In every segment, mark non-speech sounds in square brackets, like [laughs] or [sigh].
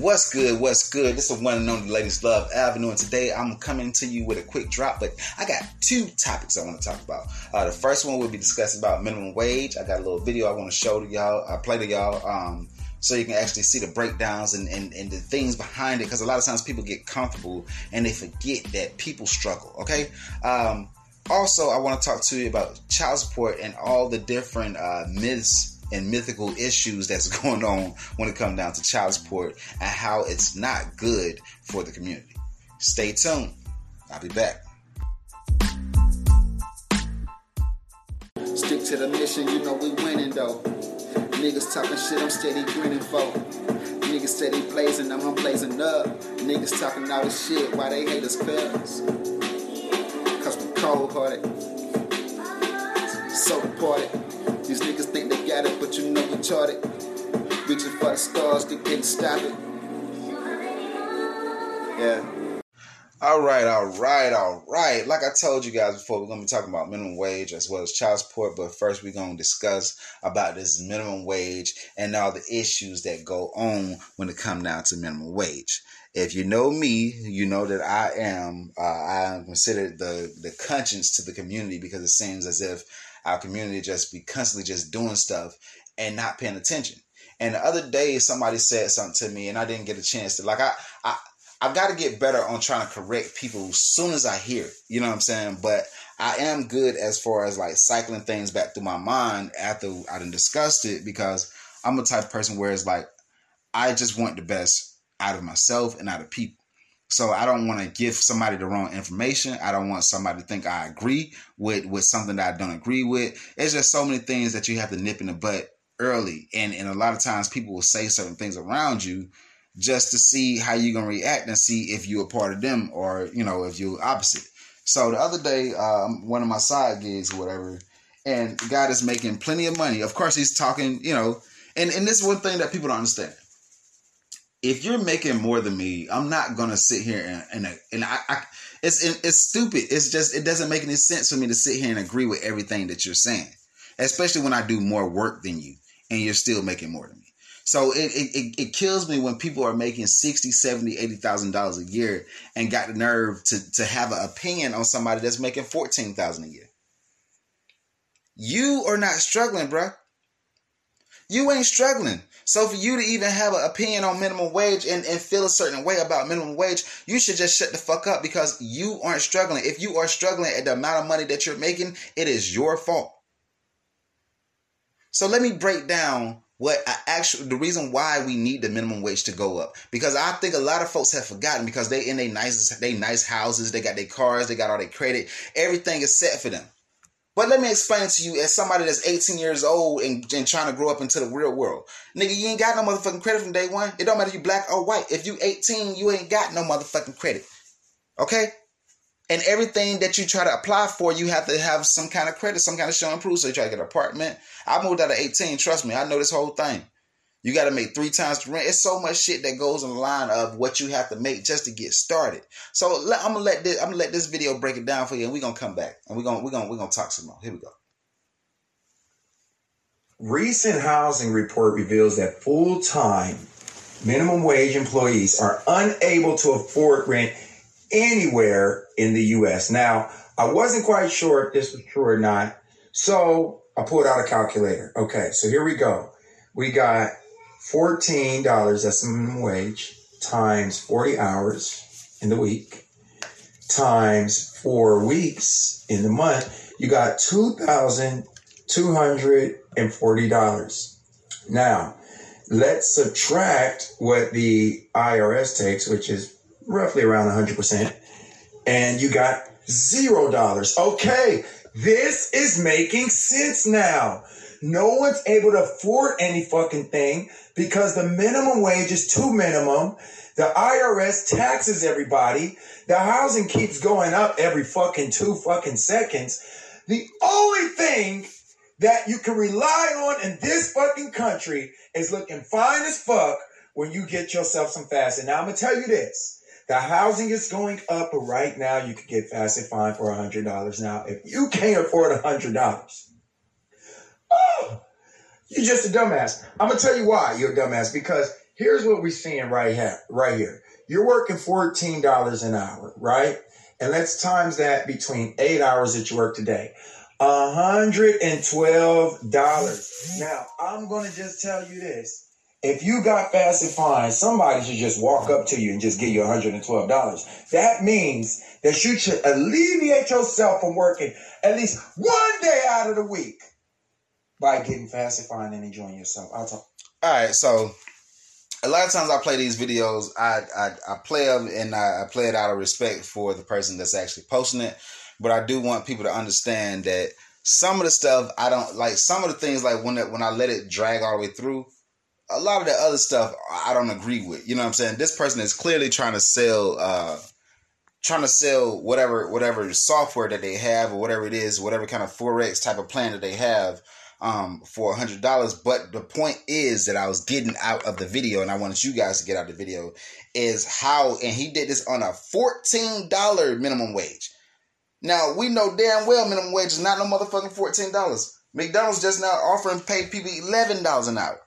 What's good? What's good? This is one and only Ladies Love Avenue, and today I'm coming to you with a quick drop. But I got two topics I want to talk about. Uh, the first one we'll be discussing about minimum wage. I got a little video I want to show to y'all. I play to y'all. Um, so you can actually see the breakdowns and, and, and the things behind it because a lot of times people get comfortable and they forget that people struggle okay um, also i want to talk to you about child support and all the different uh, myths and mythical issues that's [laughs] going on when it comes down to child support and how it's not good for the community. Stay tuned. I'll be back. Stick to the mission, you know we winning though. Niggas talking shit, I'm steady grinning for. Niggas steady blazing, I'm blazing up. Niggas talking all this shit, why they hate us cuz? Cause we cold hearted. So departed. These niggas think they got it, but you know we charted. Reaching for the stars, they can't stop it. Yeah. All right, all right, all right. Like I told you guys before, we're gonna be talking about minimum wage as well as child support. But first, we're gonna discuss about this minimum wage and all the issues that go on when it comes down to minimum wage. If you know me, you know that I am uh, I am considered the the conscience to the community because it seems as if our community just be constantly just doing stuff and not paying attention. And the other day, somebody said something to me, and I didn't get a chance to like I I I've got to get better on trying to correct people as soon as I hear it. You know what I'm saying? But I am good as far as like cycling things back through my mind after I done discussed it because I'm a type of person where it's like I just want the best out of myself and out of people. So I don't want to give somebody the wrong information. I don't want somebody to think I agree with with something that I don't agree with. It's just so many things that you have to nip in the butt early, and and a lot of times people will say certain things around you just to see how you're gonna react and see if you're a part of them or you know if you're opposite. So the other day, um, one of my side gigs or whatever, and guy is making plenty of money. Of course, he's talking, you know, and and this is one thing that people don't understand if you're making more than me, I'm not gonna sit here and and, and I, I it's it's stupid. It's just it doesn't make any sense for me to sit here and agree with everything that you're saying, especially when I do more work than you and you're still making more than me. So it it, it kills me when people are making 60, 70, 80,000 dollars a year and got the nerve to to have an opinion on somebody that's making 14,000 a year. You are not struggling, bruh. You ain't struggling. So for you to even have an opinion on minimum wage and, and feel a certain way about minimum wage, you should just shut the fuck up because you aren't struggling. If you are struggling at the amount of money that you're making, it is your fault. So let me break down what I actually the reason why we need the minimum wage to go up because I think a lot of folks have forgotten because they in their nice they nice houses, they got their cars, they got all their credit, everything is set for them. But let me explain to you as somebody that's 18 years old and, and, trying to grow up into the real world. Nigga, you ain't got no motherfucking credit from day one. It don't matter if you black or white. If you 18, you ain't got no motherfucking credit. Okay? And everything that you try to apply for, you have to have some kind of credit, some kind of showing proof. So you try to get an apartment. I moved out of 18, trust me, I know this whole thing. You got to make three times the rent. It's so much shit that goes in the line of what you have to make just to get started. So I'm gonna let this I'm gonna let this video break it down for you, and we're gonna come back and we're gonna we're gonna we're gonna talk some more. Here we go. Recent housing report reveals that full-time minimum wage employees are unable to afford rent anywhere in the U.S. Now, I wasn't quite sure if this was true or not, so I pulled out a calculator. Okay, so here we go. We got $14, that's minimum wage, times 40 hours in the week, times four weeks in the month, you got $2,240. Now, let's subtract what the IRS takes, which is roughly around 100%, and you got zero dollars. Okay, this is making sense now. No one's able to afford any fucking thing because the minimum wage is too minimum. The IRS taxes everybody. The housing keeps going up every fucking two fucking seconds. The only thing that you can rely on in this fucking country is looking fine as fuck when you get yourself some fast. And now I'm gonna tell you this. The housing is going up, right now you can get fast and fine for a hundred dollars. Now, if you can't afford a hundred dollars, you're just a dumbass. I'm gonna tell you why you're a dumbass because here's what we're seeing right here. Right here, you're working fourteen dollars an hour, right? And let's times that between eight hours that you work today. $112. Now, I'm going to just tell you this. If you got fast fine, somebody should just walk up to you and just give you $112. That means that you should alleviate yourself from working at least one day out of the week by getting fast and enjoying yourself. I'll talk. All right, so a lot of times I play these videos, I I, I play them and I, I play it out of respect for the person that's actually posting it. But I do want people to understand that some of the stuff I don't like. Some of the things like when when I let it drag all the way through, a lot of the other stuff I don't agree with. You know what I'm saying? This person is clearly trying to sell uh trying to sell whatever whatever software that they have or whatever it is, whatever kind of forex type of plan that they have um for a hundred dollars. But the point is that I was getting out of the video and I wanted you guys to get out of the video is how and he did this on a fourteen dollar minimum wage. Now we know damn well minimum wage is not no motherfucking fourteen dollars. McDonald's just now offering pay people eleven dollars an hour.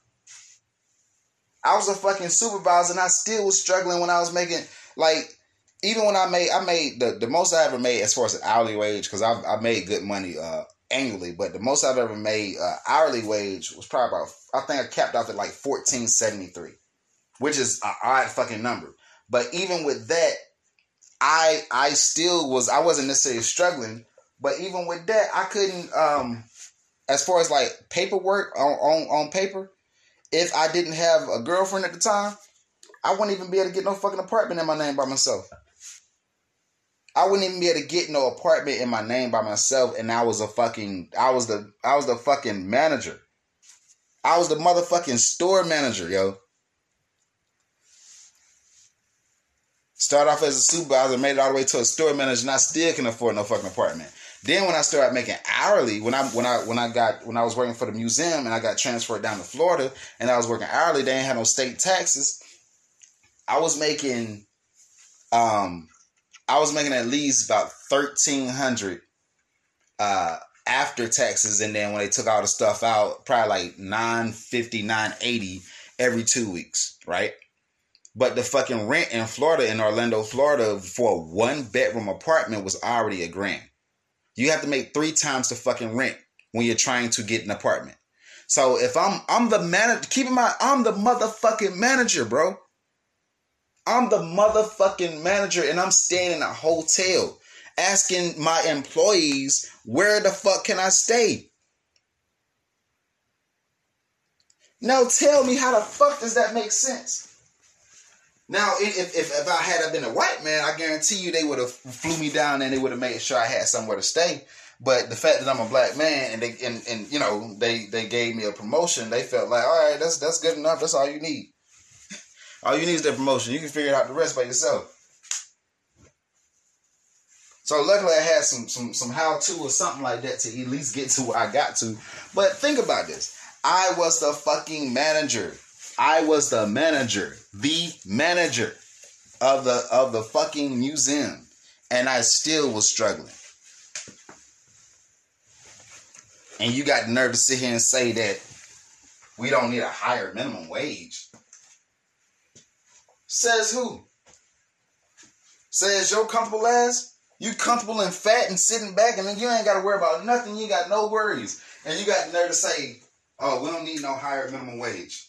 I was a fucking supervisor and I still was struggling when I was making like even when I made I made the, the most I ever made as far as hourly wage because I I made good money uh annually, but the most I've ever made uh, hourly wage was probably about I think I capped off at like fourteen seventy three, which is an odd fucking number. But even with that, I I still was I wasn't necessarily struggling, but even with that, I couldn't um as far as like paperwork on on, on paper, if I didn't have a girlfriend at the time, I wouldn't even be able to get no fucking apartment in my name by myself. I wouldn't even be able to get no apartment in my name by myself, and I was a fucking I was the I was the fucking manager. I was the motherfucking store manager, yo. Start off as a supervisor, made it all the way to a store manager, and I still can afford no fucking apartment. Then when I started making hourly, when I when I when I got when I was working for the museum and I got transferred down to Florida and I was working hourly, they ain't had no state taxes. I was making um I was making at least about thirteen hundred uh after taxes and then when they took all the stuff out, probably like nine fifty, nine eighty every two weeks, right? But the fucking rent in Florida, in Orlando, Florida, for a one bedroom apartment was already a grand. You have to make three times the fucking rent when you're trying to get an apartment. So if I'm I'm the manager, keep in mind I'm the motherfucking manager, bro. I'm the motherfucking manager, and I'm staying in a hotel, asking my employees where the fuck can I stay. Now tell me how the fuck does that make sense? Now, if, if, if I had been a white man, I guarantee you they would have flew me down and they would have made sure I had somewhere to stay. But the fact that I'm a black man and they and, and you know they they gave me a promotion, they felt like all right, that's that's good enough. That's all you need. All you need is that promotion. You can figure out the rest by yourself. So luckily I had some some some how to or something like that to at least get to where I got to. But think about this. I was the fucking manager. I was the manager, the manager of the of the fucking museum, and I still was struggling. And you got the nerve to sit here and say that we don't need a higher minimum wage. Says who? Says your comfortable ass? You comfortable and fat and sitting back, and then you ain't got to worry about nothing. You got no worries, and you got the nerve to say, "Oh, we don't need no higher minimum wage."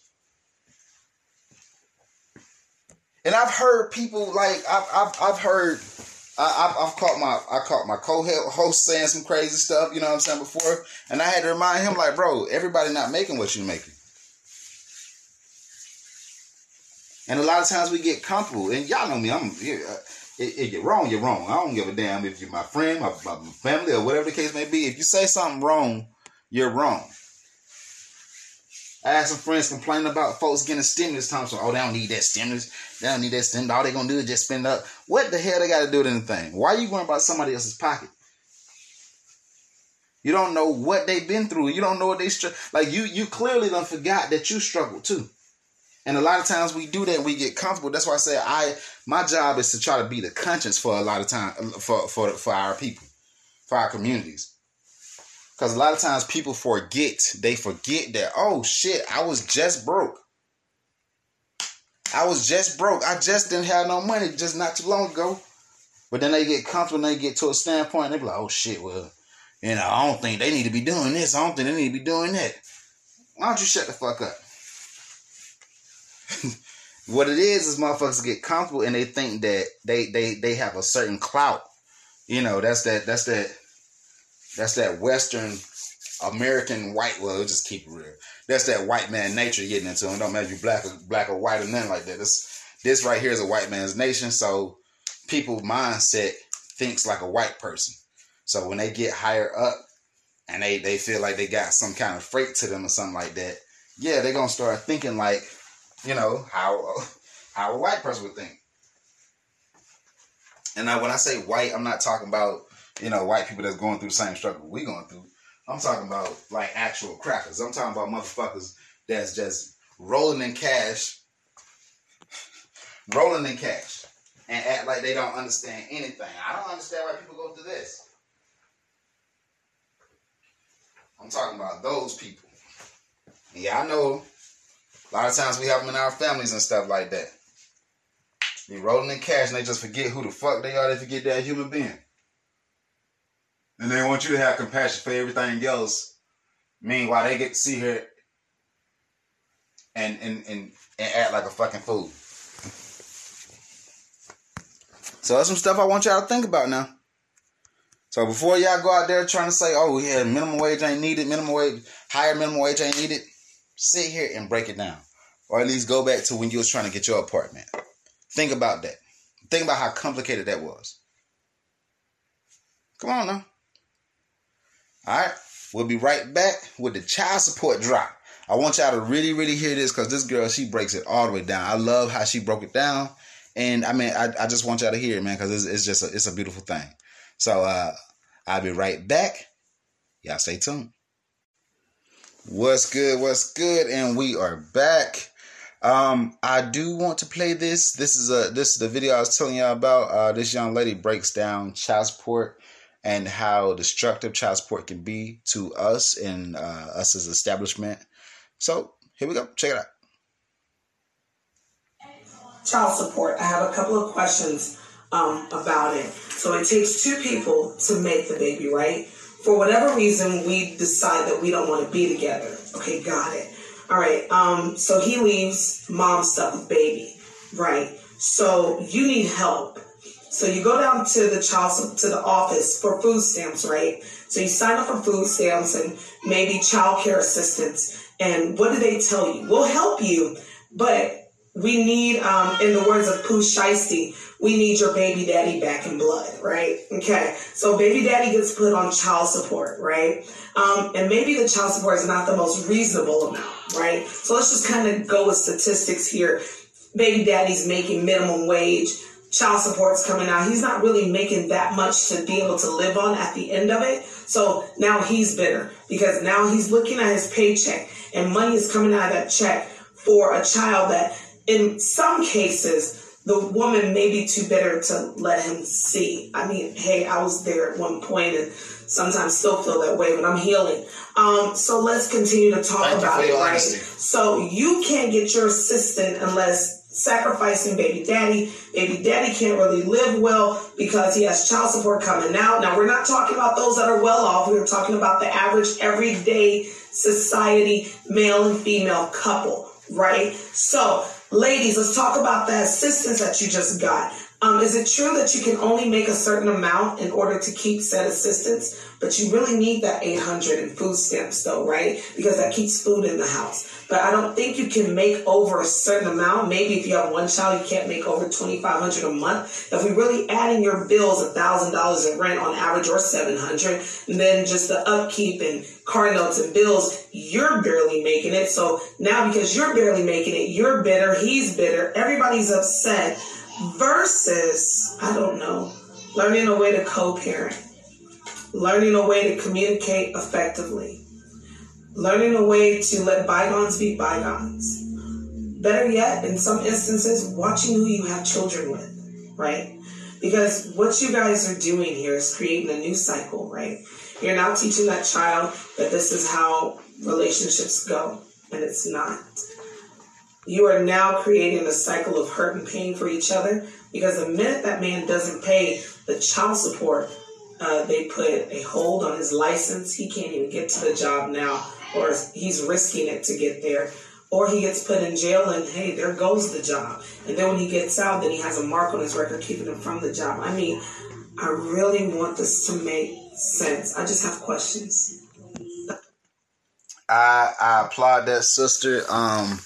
And I've heard people like I've I've, I've heard I, have caught my I caught my co-host saying some crazy stuff. You know what I'm saying before, and I had to remind him like, bro, everybody not making what you making. And a lot of times we get comfortable, and y'all know me. I'm uh, if you're wrong, you're wrong. I don't give a damn if you're my friend, my, my family, or whatever the case may be. If you say something wrong, you're wrong. I had some friends complaining about folks getting stimulus time. So, oh, they don't need that stimulus. They don't need that stimulus. All they're gonna do is just spend up. What the hell they got to do with anything? Why are you going about somebody else's pocket? You don't know what they've been through. You don't know what they str- like. You you clearly don't forgot that you struggle too. And a lot of times we do that and we get comfortable. That's why I say I my job is to try to be the conscience for a lot of time for for for our people, for our communities. Because a lot of times people forget, they forget that, oh shit, I was just broke. I was just broke. I just didn't have no money just not too long ago. But then they get comfortable and they get to a standpoint, they be like, oh shit, well, you know, I don't think they need to be doing this. I don't think they need to be doing that. Why don't you shut the fuck up? [laughs] what it is is motherfuckers get comfortable and they think that they they they have a certain clout. You know, that's that that's that that's that Western American white. Well, just keep it real. That's that white man nature getting into them. Don't matter if you black or black or white or nothing like that. This this right here is a white man's nation. So people mindset thinks like a white person. So when they get higher up and they they feel like they got some kind of freight to them or something like that, yeah, they're gonna start thinking like, you know, how [laughs] how a white person would think. And now when I say white, I'm not talking about you know white people that's going through the same struggle we going through. I'm talking about like actual crackers. I'm talking about motherfuckers that's just rolling in cash, [laughs] rolling in cash, and act like they don't understand anything. I don't understand why people go through this. I'm talking about those people. Yeah, I know. A lot of times we have them in our families and stuff like that. Be rolling in cash and they just forget who the fuck they are. They forget a human being. And they want you to have compassion for everything else. Meanwhile, they get to see her and and and, and act like a fucking fool. So that's some stuff I want y'all to think about now. So before y'all go out there trying to say, "Oh yeah, minimum wage ain't needed, minimum wage, higher minimum wage ain't needed," sit here and break it down, or at least go back to when you was trying to get your apartment. Think about that. Think about how complicated that was. Come on now. All right, we'll be right back with the child support drop. I want y'all to really, really hear this because this girl, she breaks it all the way down. I love how she broke it down. And I mean, I, I just want y'all to hear it, man, because it's, it's just a, it's a beautiful thing. So uh, I'll be right back. Y'all stay tuned. What's good? What's good? And we are back. Um, I do want to play this. This is a this is the video I was telling y'all about. Uh, this young lady breaks down child support and how destructive child support can be to us and uh, us as establishment. So here we go. Check it out. Child support. I have a couple of questions um, about it. So it takes two people to make the baby, right? For whatever reason, we decide that we don't want to be together. Okay, got it. All right. Um, so he leaves mom stuck with baby, right? So you need help so you go down to the child to the office for food stamps, right? So you sign up for food stamps and maybe child care assistance. And what do they tell you? We'll help you, but we need, um, in the words of Pooh Shiesty, we need your baby daddy back in blood, right? Okay. So baby daddy gets put on child support, right? Um, and maybe the child support is not the most reasonable amount, right? So let's just kind of go with statistics here. Baby daddy's making minimum wage child support's coming out. He's not really making that much to be able to live on at the end of it. So now he's bitter because now he's looking at his paycheck and money is coming out of that check for a child that in some cases the woman may be too bitter to let him see. I mean, hey, I was there at one point and sometimes still feel that way, but I'm healing. Um, so let's continue to talk Thank about it, right? Honesty. So you can't get your assistant unless sacrificing baby daddy. Baby daddy can't really live well because he has child support coming out. Now, we're not talking about those that are well off. We're talking about the average everyday society male and female couple, right? So, ladies, let's talk about the assistance that you just got. Um, is it true that you can only make a certain amount in order to keep said assistance? But you really need that 800 in food stamps though, right? Because that keeps food in the house. But I don't think you can make over a certain amount. Maybe if you have one child, you can't make over 2500 a month. If we really adding your bills $1,000 in rent on average or 700 and then just the upkeep and car notes and bills, you're barely making it. So now because you're barely making it, you're bitter, he's bitter, everybody's upset versus, I don't know, learning a way to co parent, learning a way to communicate effectively, learning a way to let bygones be bygones. Better yet, in some instances, watching who you have children with, right? Because what you guys are doing here is creating a new cycle, right? You're now teaching that child that this is how relationships go, and it's not. You are now creating a cycle of hurt and pain for each other because the minute that man doesn't pay the child support, uh, they put a hold on his license. He can't even get to the job now, or he's risking it to get there. Or he gets put in jail, and hey, there goes the job. And then when he gets out, then he has a mark on his record keeping him from the job. I mean, I really want this to make sense. I just have questions. I I applaud that sister. Um,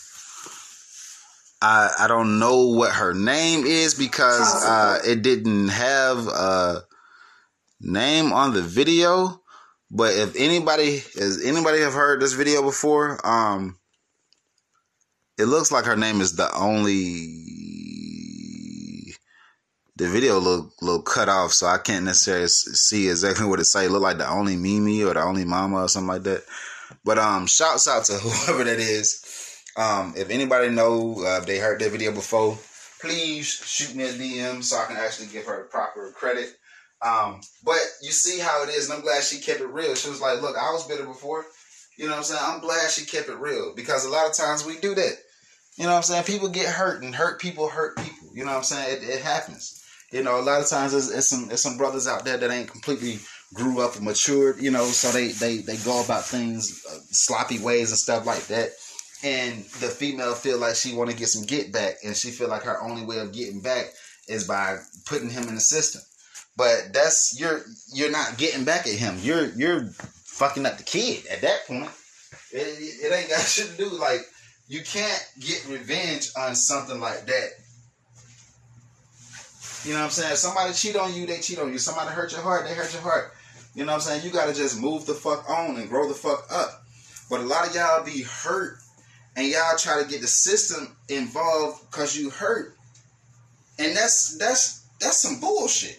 I I don't know what her name is because uh, it didn't have a name on the video. But if anybody has anybody have heard this video before, um, it looks like her name is the only. The video look little cut off, so I can't necessarily see exactly what it say. It look like the only Mimi or the only Mama or something like that. But um, shouts out to [laughs] whoever that is. Um, if anybody know uh, if they heard that video before, please shoot me a DM so I can actually give her proper credit. Um, but you see how it is, and I'm glad she kept it real. She was like, "Look, I was bitter before." You know what I'm saying? I'm glad she kept it real because a lot of times we do that. You know what I'm saying? People get hurt, and hurt people hurt people. You know what I'm saying? It, it happens. You know, a lot of times there's, there's some some brothers out there that ain't completely grew up and matured, you know, so they they they go about things uh, sloppy ways and stuff like that. And the female feel like she want to get some get back, and she feel like her only way of getting back is by putting him in the system. But that's you're you're not getting back at him. You're you're fucking up the kid at that point. It, it, ain't got [laughs] shit to do like you can't get revenge on something like that you know what I'm saying? If somebody cheat on you, they cheat on you. Somebody hurt your heart, they hurt your heart. You know what I'm saying? You gotta just move the fuck on and grow the fuck up. But a lot of y'all be hurt and y'all try to get the system involved because you hurt. And that's that's that's some bullshit.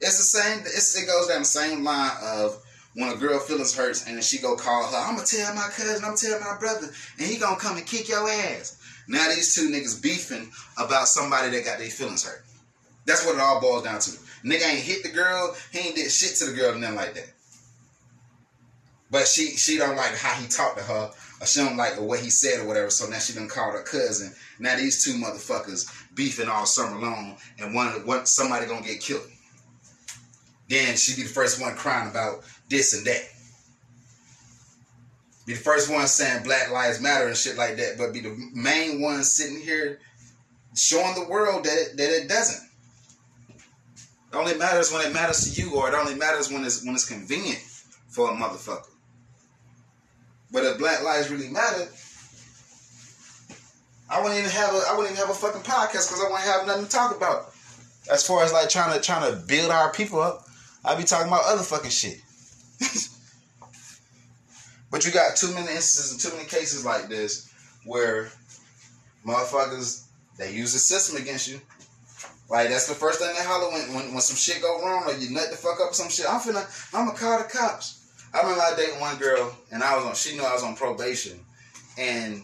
It's the same, it's, it goes down the same line of when a girl feelings hurts and she go call her, I'm gonna tell my cousin, I'm tell my brother, and he gonna come and kick your ass. Now these two niggas beefing about somebody that got their feelings hurt. That's what it all boils down to. Nigga ain't hit the girl. He ain't did shit to the girl, nothing like that. But she she don't like how he talked to her, she don't like way he said or whatever. So now she done called her cousin. Now these two motherfuckers beefing all summer long, and one one somebody gonna get killed. Then she be the first one crying about this and that. Be the first one saying Black Lives Matter and shit like that, but be the main one sitting here showing the world that it, that it doesn't. It only matters when it matters to you, or it only matters when it's when it's convenient for a motherfucker. But if Black Lives really mattered, I wouldn't even have a I wouldn't even have a fucking podcast because I wouldn't have nothing to talk about. As far as like trying to trying to build our people up, I'd be talking about other fucking shit. [laughs] but you got too many instances and too many cases like this where motherfuckers they use the system against you like that's the first thing they holler when, when when some shit go wrong or you nut the fuck up some shit. I'm finna I'ma call the cops. I remember I dated one girl and I was on she knew I was on probation and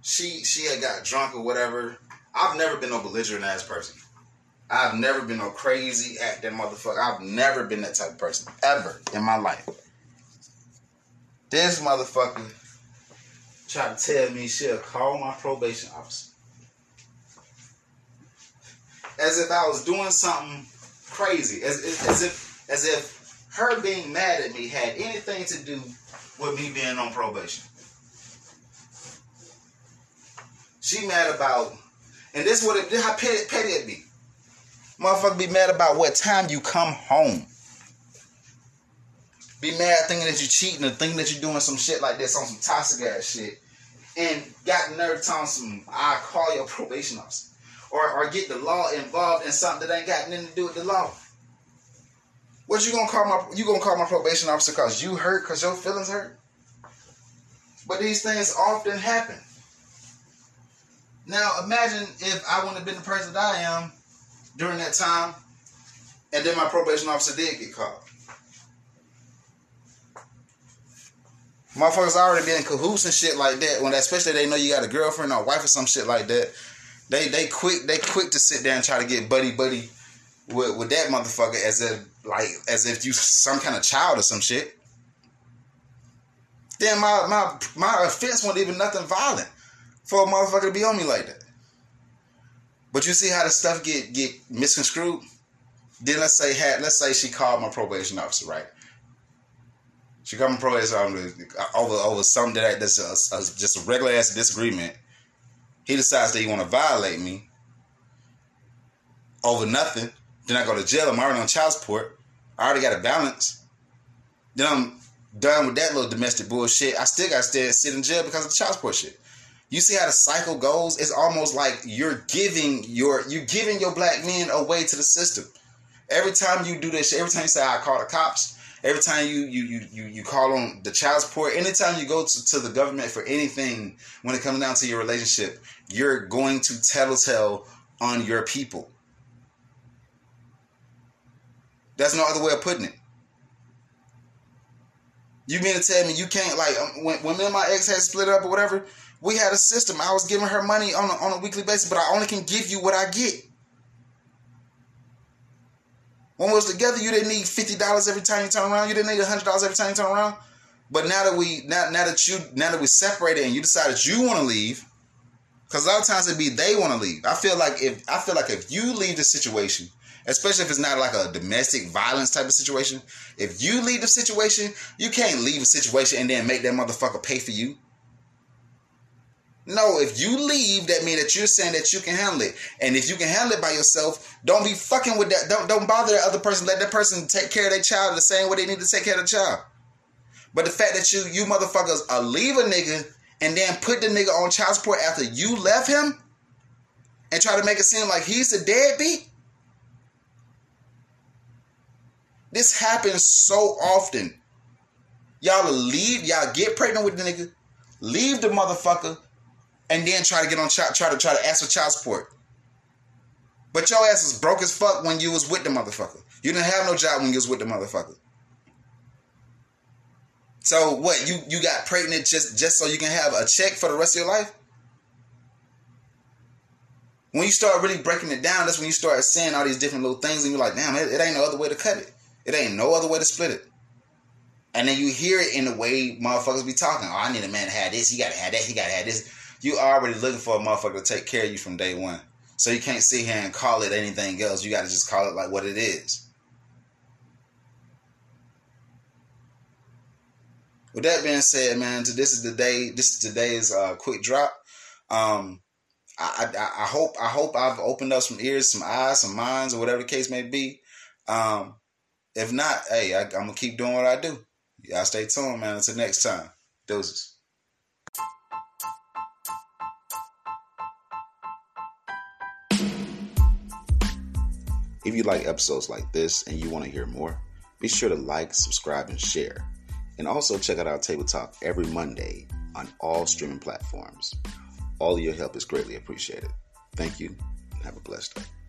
she she had got drunk or whatever. I've never been no belligerent ass person. I've never been no crazy acting motherfucker. I've never been that type of person ever in my life. This motherfucker tried to tell me she'll call my probation officer as if I was doing something crazy, as, as if as if her being mad at me had anything to do with me being on probation. She mad about, and this would have how petty, petty it be. Motherfucker be mad about what time you come home. Be mad thinking that you're cheating and thinking that you're doing some shit like this on some toxic ass shit. And got nerve on some, I call your probation officer or, or get the law involved in something that ain't got nothing to do with the law. What you gonna call my you gonna call my probation officer because you hurt because your feelings hurt? But these things often happen. Now imagine if I wouldn't have been the person that I am during that time, and then my probation officer did get called. Motherfuckers already been in cahoots and shit like that. When especially they know you got a girlfriend or wife or some shit like that. They they quick they quick to sit there and try to get buddy buddy with, with that motherfucker as if like as if you some kind of child or some shit. Then my my my offense wasn't even nothing violent. for a motherfucker to be on me like that. But you see how the stuff get get misconstrued. Then let's say had let's say she called my probation officer, right? She called my probation officer over over something that that's a, a, just a regular ass disagreement. He decides that he want to violate me over nothing. Then I go to jail. I'm already on child support. I already got a balance. Then I'm done with that little domestic bullshit. I still got to sit in jail because of the child support shit. You see how the cycle goes? It's almost like you're giving your you're giving your black men away to the system. Every time you do this, every time you say I call the cops, every time you you you you, you call on the child support, anytime you go to, to the government for anything when it comes down to your relationship, you're going to tattletale on your people. That's no other way of putting it. You mean to tell me you can't like um, when, when me and my ex had split up or whatever? We had a system. I was giving her money on a, on a weekly basis, but I only can give you what I get. When we was together, you didn't need fifty dollars every time you turn around. You didn't need hundred dollars every time you turn around. But now that we now now that you now that we separated and you decided you want to leave, because a lot of times it'd be they want to leave. I feel like if I feel like if you leave the situation, especially if it's not like a domestic violence type of situation, if you leave the situation, you can't leave a situation and then make that motherfucker pay for you. No, if you leave, that means that you're saying that you can handle it. And if you can handle it by yourself, don't be fucking with that. Don't don't bother that other person. Let that person take care of their child the same way they need to take care of the child. But the fact that you you motherfuckers are leave a nigga and then put the nigga on child support after you left him and try to make it seem like he's the deadbeat. This happens so often. Y'all leave, y'all get pregnant with the nigga, leave the motherfucker, and then try to get on child, try to try to ask for child support. But your ass is broke as fuck when you was with the motherfucker. You didn't have no job when you was with the motherfucker. So what? You you got pregnant just just so you can have a check for the rest of your life? When you start really breaking it down, that's when you start seeing all these different little things, and you're like, damn, it, it ain't no other way to cut it. It ain't no other way to split it. And then you hear it in the way motherfuckers be talking. Oh, I need a man to have this. He got to have that. He got to have this you already looking for a motherfucker to take care of you from day one. So you can't sit here and call it anything else. You got to just call it like what it is. With that being said, man, this is the day. This is today's uh, quick drop. Um, I, I, I hope I hope I've opened up some ears, some eyes, some minds, or whatever the case may be. Um, if not, hey, I, am gonna keep doing what I do. Y'all stay tuned, man. Until next time, doses. If you like episodes like this and you want to hear more, be sure to like, subscribe, and share. And also check out our Table Talk every Monday on all streaming platforms. All your help is greatly appreciated. Thank you have a blessed day.